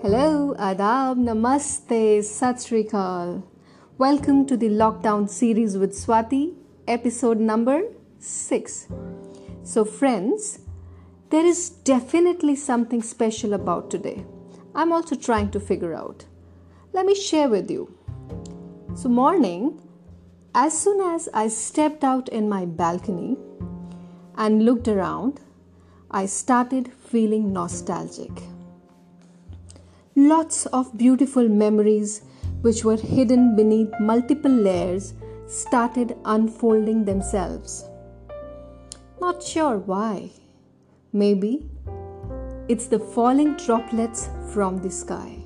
Hello, Adab, Namaste, Sat Sri Akal. Welcome to the lockdown series with Swati, episode number 6. So, friends, there is definitely something special about today. I'm also trying to figure out. Let me share with you. So, morning, as soon as I stepped out in my balcony and looked around, I started feeling nostalgic. Lots of beautiful memories, which were hidden beneath multiple layers, started unfolding themselves. Not sure why. Maybe it's the falling droplets from the sky.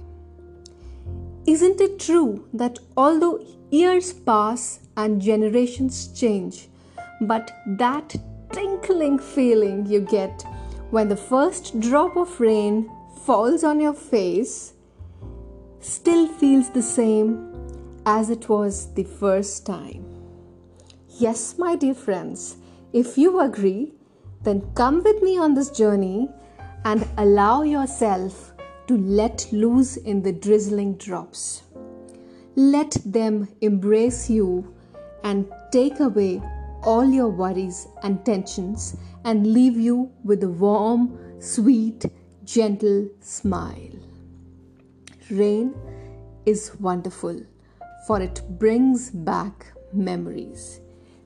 Isn't it true that although years pass and generations change, but that tinkling feeling you get when the first drop of rain falls on your face still feels the same as it was the first time. Yes, my dear friends, if you agree, then come with me on this journey and allow yourself to let loose in the drizzling drops. Let them embrace you and take away all your worries and tensions and leave you with a warm, sweet, gentle smile. Rain is wonderful, for it brings back memories.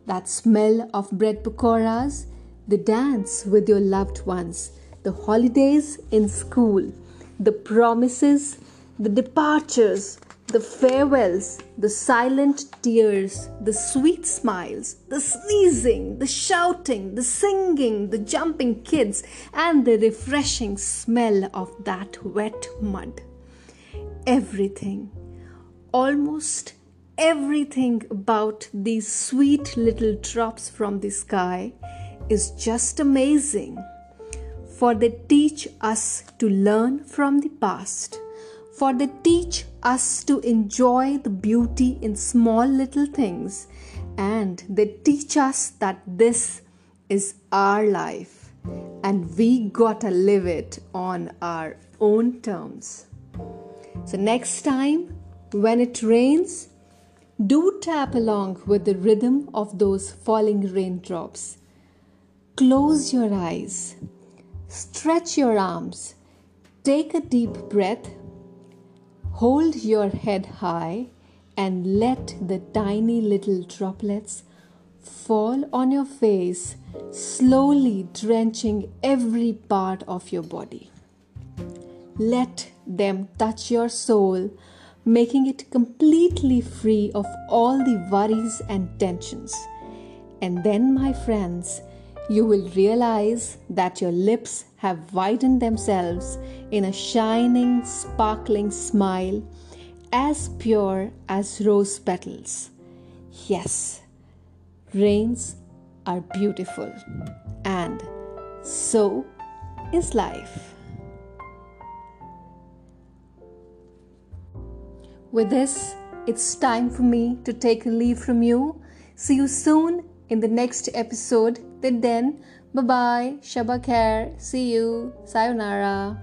That smell of bread pakoras, the dance with your loved ones, the holidays in school, the promises, the departures, the farewells, the silent tears, the sweet smiles, the sneezing, the shouting, the singing, the jumping kids, and the refreshing smell of that wet mud. Everything, almost everything about these sweet little drops from the sky is just amazing. For they teach us to learn from the past for they teach us to enjoy the beauty in small little things and they teach us that this is our life and we gotta live it on our own terms. So, next time when it rains, do tap along with the rhythm of those falling raindrops. Close your eyes, stretch your arms, take a deep breath Hold your head high and let the tiny little droplets fall on your face, slowly drenching every part of your body. Let them touch your soul, making it completely free of all the worries and tensions. And then, my friends, you will realize that your lips have widened themselves in a shining, sparkling smile as pure as rose petals. Yes, rains are beautiful, and so is life. With this, it's time for me to take a leave from you. See you soon in the next episode. Till then, bye bye, Shabba Khair, see you, sayonara.